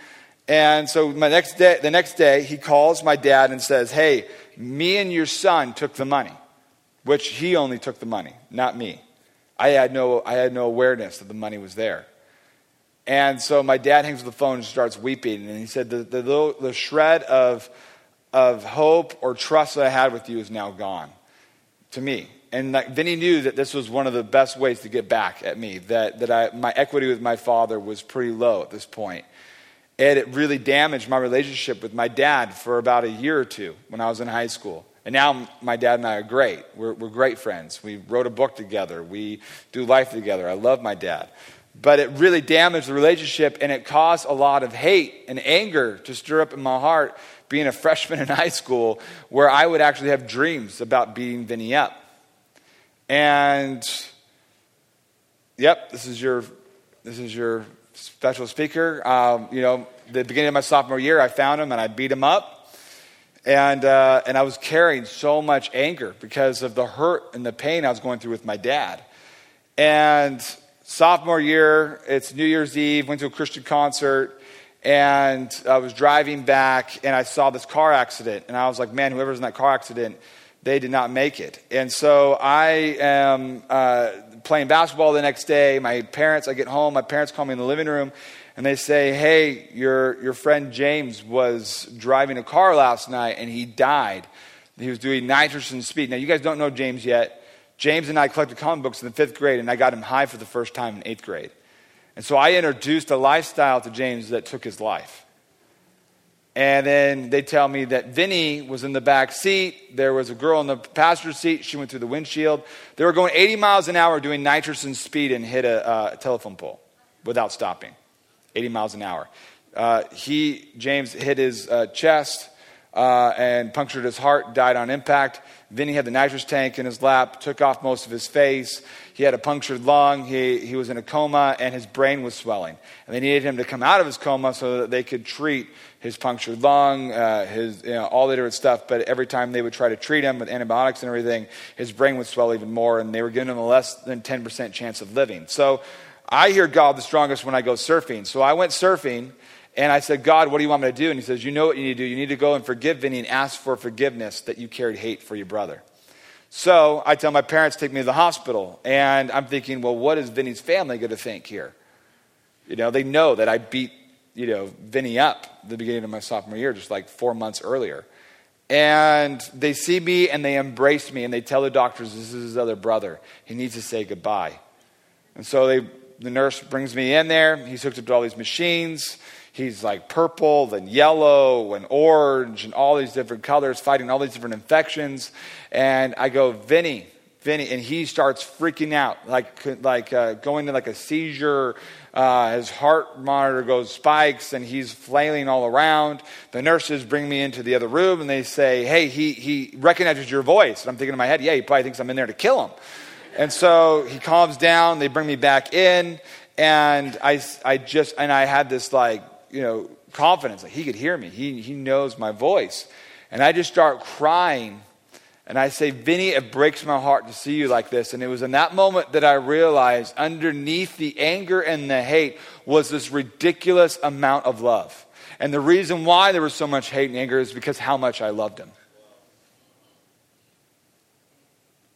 And so my next day, the next day, he calls my dad and says, Hey, me and your son took the money, which he only took the money, not me. I had no, I had no awareness that the money was there. And so my dad hangs up the phone and starts weeping. And he said, The, the, little, the shred of, of hope or trust that I had with you is now gone to me and like, Vinny knew that this was one of the best ways to get back at me, that, that I, my equity with my father was pretty low at this point. And it really damaged my relationship with my dad for about a year or two when I was in high school. And now my dad and I are great. We're, we're great friends. We wrote a book together. We do life together. I love my dad. But it really damaged the relationship and it caused a lot of hate and anger to stir up in my heart being a freshman in high school where I would actually have dreams about beating Vinny up. And yep, this is your this is your special speaker. Um, you know, the beginning of my sophomore year, I found him and I beat him up, and uh, and I was carrying so much anger because of the hurt and the pain I was going through with my dad. And sophomore year, it's New Year's Eve. Went to a Christian concert, and I was driving back, and I saw this car accident, and I was like, man, whoever's in that car accident they did not make it. And so I am uh, playing basketball the next day. My parents, I get home, my parents call me in the living room and they say, Hey, your, your friend James was driving a car last night and he died. He was doing nitrous and speed. Now, you guys don't know James yet. James and I collected comic books in the fifth grade, and I got him high for the first time in eighth grade. And so I introduced a lifestyle to James that took his life. And then they tell me that Vinny was in the back seat. There was a girl in the passenger seat. She went through the windshield. They were going 80 miles an hour doing nitrous and speed and hit a uh, telephone pole without stopping. 80 miles an hour. Uh, he, James, hit his uh, chest uh, and punctured his heart, died on impact. Then he had the nitrous tank in his lap, took off most of his face. He had a punctured lung. He, he was in a coma, and his brain was swelling. And they needed him to come out of his coma so that they could treat his punctured lung, uh, his, you know, all the different stuff. But every time they would try to treat him with antibiotics and everything, his brain would swell even more, and they were giving him a less than 10% chance of living. So I hear God the strongest when I go surfing. So I went surfing, And I said, God, what do you want me to do? And he says, You know what you need to do. You need to go and forgive Vinny and ask for forgiveness that you carried hate for your brother. So I tell my parents take me to the hospital. And I'm thinking, well, what is Vinny's family going to think here? You know, they know that I beat, you know, Vinny up the beginning of my sophomore year, just like four months earlier. And they see me and they embrace me and they tell the doctors this is his other brother. He needs to say goodbye. And so they, the nurse brings me in there. He's hooked up to all these machines. He's like purple and yellow and orange and all these different colors, fighting all these different infections. And I go, Vinny, Vinny, and he starts freaking out, like like uh, going to like a seizure. Uh, his heart monitor goes spikes, and he's flailing all around. The nurses bring me into the other room, and they say, "Hey, he he recognizes your voice." And I'm thinking in my head, "Yeah, he probably thinks I'm in there to kill him." And so he calms down. They bring me back in, and I I just and I had this like you know confidence, like he could hear me. He he knows my voice, and I just start crying and I say, Vinny, it breaks my heart to see you like this. And it was in that moment that I realized underneath the anger and the hate was this ridiculous amount of love. And the reason why there was so much hate and anger is because how much I loved him.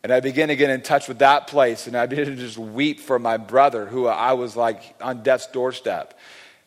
And I began to get in touch with that place, and I began to just weep for my brother, who I was like on death's doorstep.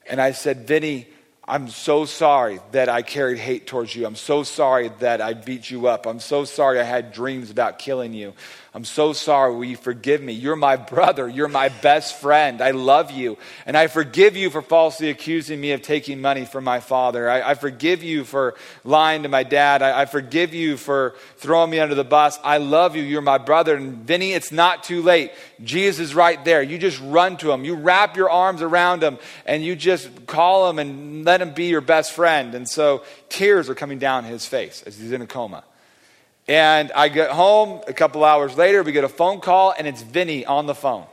And I said, Vinny, I'm so sorry that I carried hate towards you. I'm so sorry that I beat you up. I'm so sorry I had dreams about killing you. I'm so sorry. Will you forgive me? You're my brother. You're my best friend. I love you. And I forgive you for falsely accusing me of taking money from my father. I, I forgive you for lying to my dad. I, I, forgive you for throwing me under the bus. I love you. You're my brother. And Vinny, it's not too late. Jesus is right there. You just run to him. You wrap your arms around him and you just call him and let him be your best friend. And so tears are coming down his face as he's in a coma. And I get home a couple hours later, we get a phone call, and it's Vinny on the phone.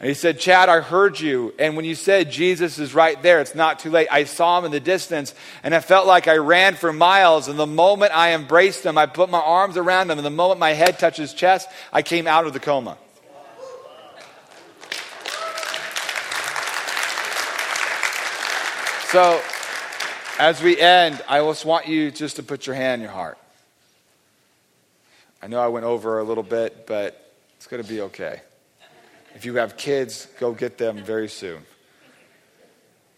And he said, Chad, I heard you. And when you said Jesus is right there, it's not too late. I saw him in the distance, and I felt like I ran for miles. And the moment I embraced him, I put my arms around him, and the moment my head touched his chest, I came out of the coma. So, as we end, I just want you just to put your hand in your heart. I know I went over a little bit, but it's going to be okay. If you have kids, go get them very soon.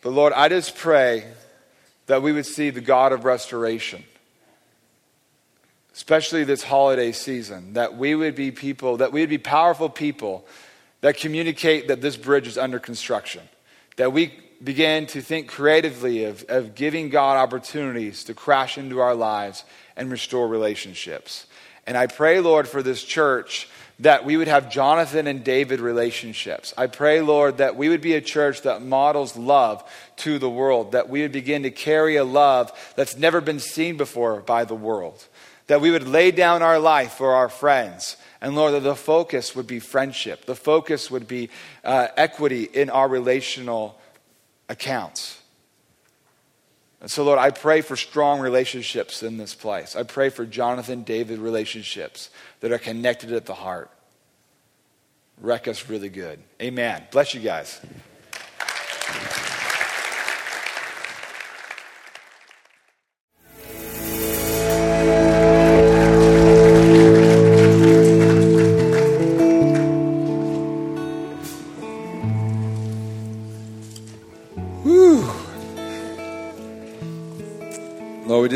But Lord, I just pray that we would see the God of restoration, especially this holiday season, that we would be people, that we would be powerful people that communicate that this bridge is under construction, that we begin to think creatively of, of giving God opportunities to crash into our lives and restore relationships. And I pray, Lord, for this church that we would have Jonathan and David relationships. I pray, Lord, that we would be a church that models love to the world, that we would begin to carry a love that's never been seen before by the world, that we would lay down our life for our friends. And Lord, that the focus would be friendship, the focus would be uh, equity in our relational accounts. And so, Lord, I pray for strong relationships in this place. I pray for Jonathan David relationships that are connected at the heart. Wreck us really good. Amen. Bless you guys.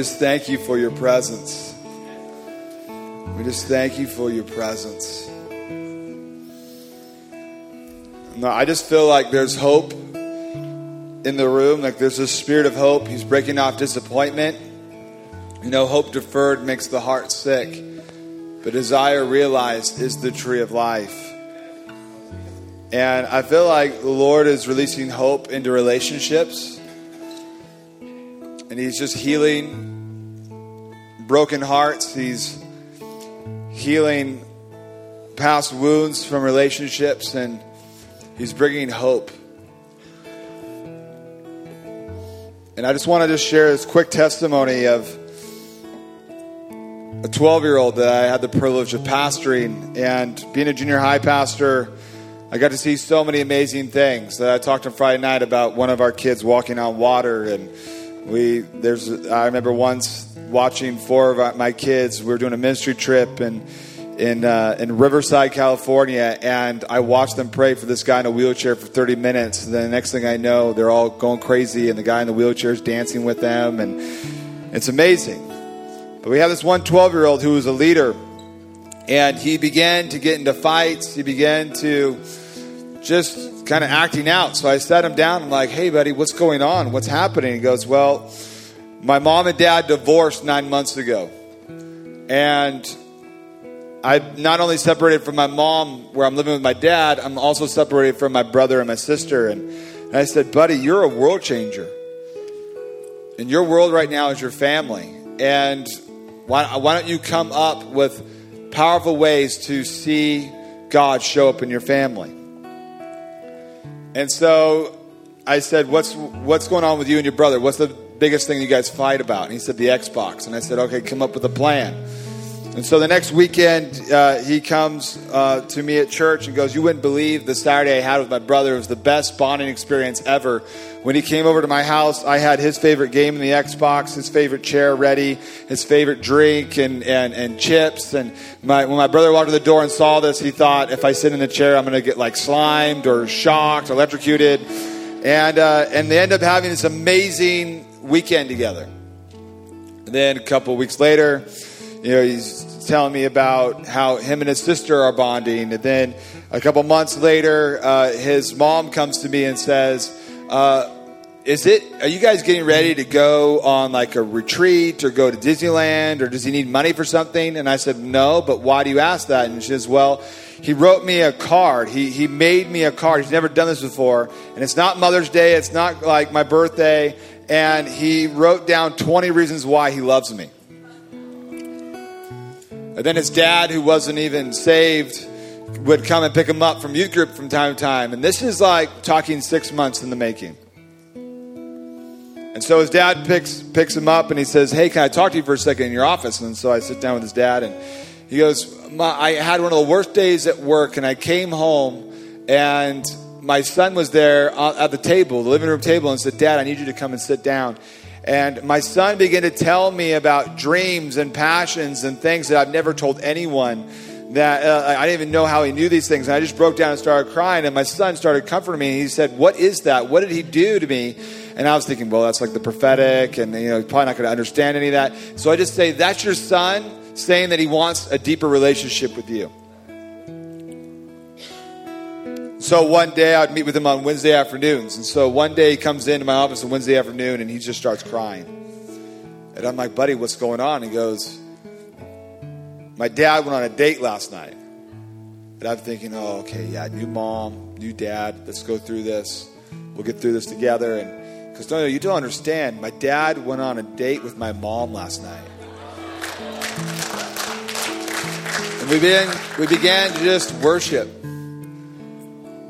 Just thank you for your presence. We just thank you for your presence. No, I just feel like there's hope in the room, like there's a spirit of hope. He's breaking off disappointment. You know, hope deferred makes the heart sick, but desire realized is the tree of life. And I feel like the Lord is releasing hope into relationships. And He's just healing broken hearts. He's healing past wounds from relationships, and He's bringing hope. And I just want to just share this quick testimony of a 12 year old that I had the privilege of pastoring and being a junior high pastor. I got to see so many amazing things. I talked on Friday night about one of our kids walking on water, and we there's. I remember once watching four of my kids. We were doing a ministry trip in uh, in Riverside, California, and I watched them pray for this guy in a wheelchair for 30 minutes. And then the next thing I know, they're all going crazy, and the guy in the wheelchair is dancing with them, and it's amazing. But we have this one 12 year old who was a leader, and he began to get into fights. He began to just kind of acting out. So I sat him down. I'm like, hey, buddy, what's going on? What's happening? He goes, well, my mom and dad divorced nine months ago. And I not only separated from my mom where I'm living with my dad, I'm also separated from my brother and my sister. And, and I said, buddy, you're a world changer. And your world right now is your family. And why, why don't you come up with powerful ways to see God show up in your family? And so I said, what's, what's going on with you and your brother? What's the biggest thing you guys fight about? And he said, the Xbox. And I said, okay, come up with a plan. And so the next weekend, uh, he comes uh, to me at church and goes, You wouldn't believe the Saturday I had with my brother. It was the best bonding experience ever. When he came over to my house, I had his favorite game in the Xbox, his favorite chair ready, his favorite drink, and, and, and chips. And my, when my brother walked to the door and saw this, he thought, If I sit in the chair, I'm going to get like slimed or shocked, electrocuted. And, uh, and they end up having this amazing weekend together. And then a couple weeks later, you know, he's telling me about how him and his sister are bonding. And then a couple months later, uh, his mom comes to me and says, uh, is it are you guys getting ready to go on like a retreat or go to disneyland or does he need money for something? And i said no but why do you ask that? And she says well he wrote me a card. He, he made me a card. He's never done this before. And it's not mother's day. It's not like my birthday and he wrote down 20 reasons why he loves me and then his dad, who wasn't even saved, would come and pick him up from youth group from time to time. And this is like talking six months in the making. And so his dad picks picks him up and he says, "Hey, can I talk to you for a second in your office?" And so I sit down with his dad and he goes, "I had one of the worst days at work, and I came home and." My son was there at the table, the living room table, and said, Dad, I need you to come and sit down. And my son began to tell me about dreams and passions and things that I've never told anyone. That uh, I didn't even know how he knew these things. And I just broke down and started crying. And my son started comforting me. And he said, What is that? What did he do to me? And I was thinking, Well, that's like the prophetic. And, you know, probably not going to understand any of that. So I just say, That's your son saying that he wants a deeper relationship with you. So one day I'd meet with him on Wednesday afternoons. And so one day he comes into my office on Wednesday afternoon and he just starts crying. And I'm like, buddy, what's going on? He goes, my dad went on a date last night. And I'm thinking, oh, okay, yeah, new mom, new dad. Let's go through this. We'll get through this together. And because no, no, you don't understand. My dad went on a date with my mom last night. And we began, we began to just worship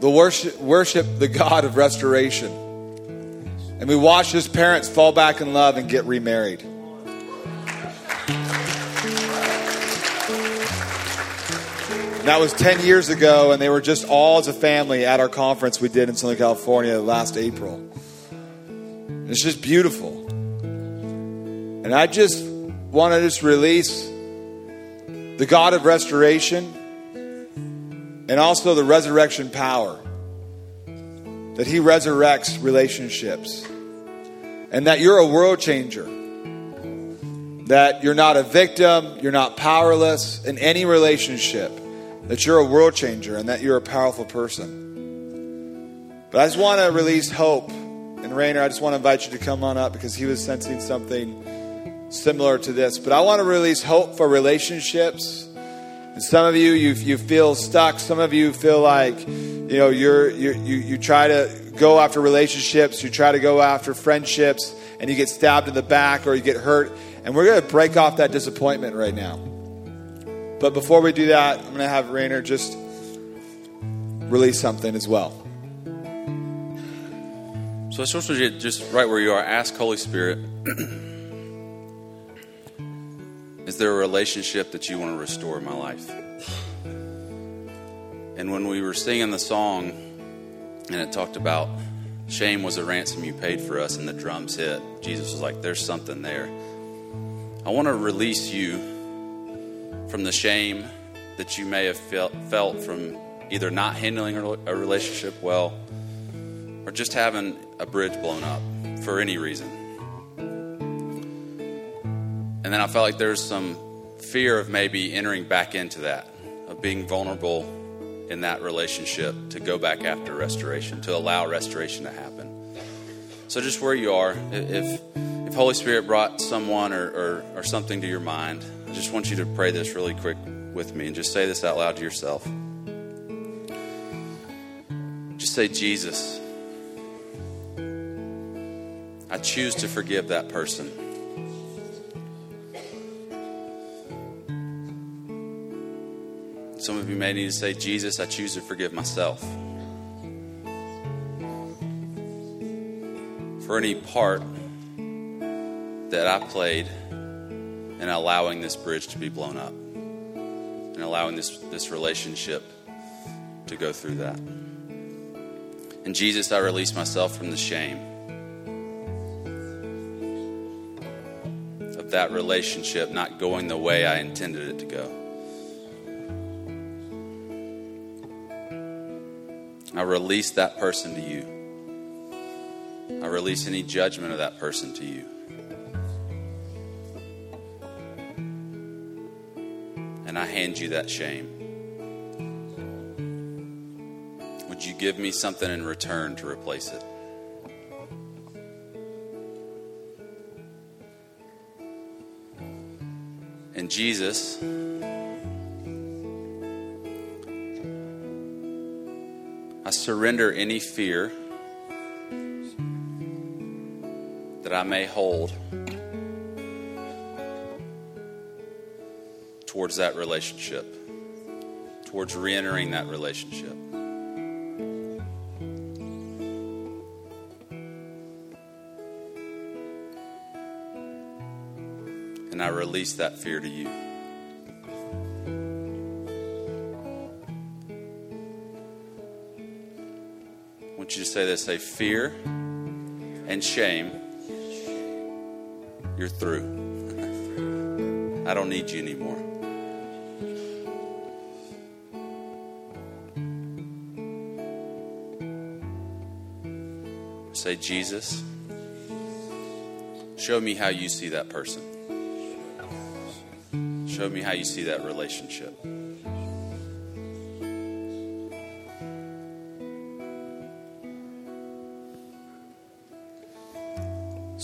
the worship, worship the God of restoration. And we watch his parents fall back in love and get remarried. That was 10 years ago, and they were just all as a family at our conference we did in Southern California last April. It's just beautiful. And I just want to just release the God of restoration and also the resurrection power that He resurrects relationships, and that you're a world changer. That you're not a victim, you're not powerless in any relationship, that you're a world changer, and that you're a powerful person. But I just want to release hope. And Rainer, I just want to invite you to come on up because he was sensing something similar to this. But I want to release hope for relationships some of you, you, you feel stuck. Some of you feel like, you know, you're, you're, you, you try to go after relationships, you try to go after friendships, and you get stabbed in the back or you get hurt. And we're going to break off that disappointment right now. But before we do that, I'm going to have Rainer just release something as well. So I just want you to just right where you are, ask Holy Spirit. Is there a relationship that you want to restore in my life? And when we were singing the song, and it talked about shame was a ransom you paid for us, and the drums hit, Jesus was like, There's something there. I want to release you from the shame that you may have felt, from either not handling a relationship well or just having a bridge blown up for any reason. And then I felt like there's some fear of maybe entering back into that, of being vulnerable in that relationship to go back after restoration, to allow restoration to happen. So just where you are, if if Holy Spirit brought someone or, or, or something to your mind, I just want you to pray this really quick with me and just say this out loud to yourself. Just say, Jesus, I choose to forgive that person. Some of you may need to say, Jesus, I choose to forgive myself. For any part that I played in allowing this bridge to be blown up and allowing this, this relationship to go through that. And Jesus, I release myself from the shame of that relationship not going the way I intended it to go. I release that person to you. I release any judgment of that person to you. And I hand you that shame. Would you give me something in return to replace it? And Jesus, surrender any fear that I may hold towards that relationship, towards re entering that relationship. And I release that fear to you. Say this say, Fear and shame, you're through. I don't need you anymore. Say, Jesus, show me how you see that person. Show me how you see that relationship.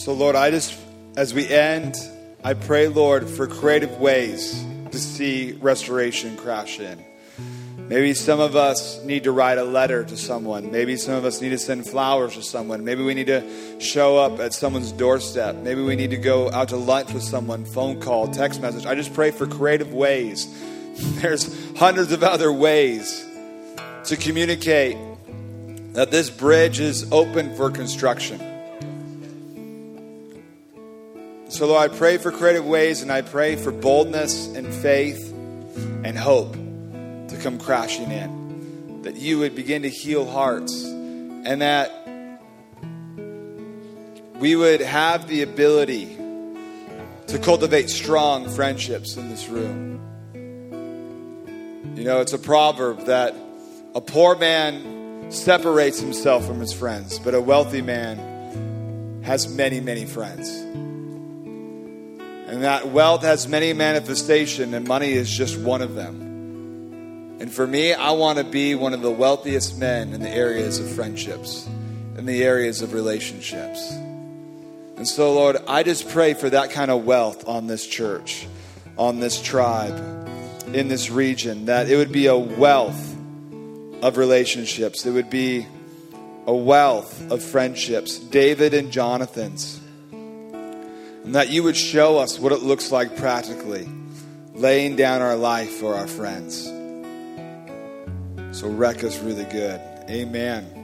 So, Lord, I just, as we end, I pray, Lord, for creative ways to see restoration crash in. Maybe some of us need to write a letter to someone. Maybe some of us need to send flowers to someone. Maybe we need to show up at someone's doorstep. Maybe we need to go out to lunch with someone, phone call, text message. I just pray for creative ways. There's hundreds of other ways to communicate that this bridge is open for construction. So, Lord, I pray for creative ways and I pray for boldness and faith and hope to come crashing in. That you would begin to heal hearts and that we would have the ability to cultivate strong friendships in this room. You know, it's a proverb that a poor man separates himself from his friends, but a wealthy man has many, many friends. And that wealth has many manifestations, and money is just one of them. And for me, I want to be one of the wealthiest men in the areas of friendships, in the areas of relationships. And so, Lord, I just pray for that kind of wealth on this church, on this tribe, in this region, that it would be a wealth of relationships. It would be a wealth of friendships. David and Jonathan's and that you would show us what it looks like practically, laying down our life for our friends. So wreck us really good. Amen.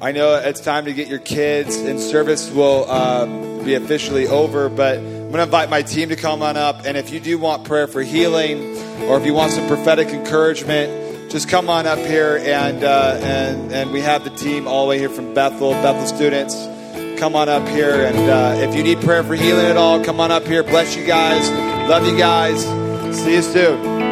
I know it's time to get your kids, and service will um, be officially over, but I'm going to invite my team to come on up. And if you do want prayer for healing, or if you want some prophetic encouragement, just come on up here, and uh, and and we have the team all the way here from Bethel, Bethel students. Come on up here, and uh, if you need prayer for healing at all, come on up here. Bless you guys. Love you guys. See you soon.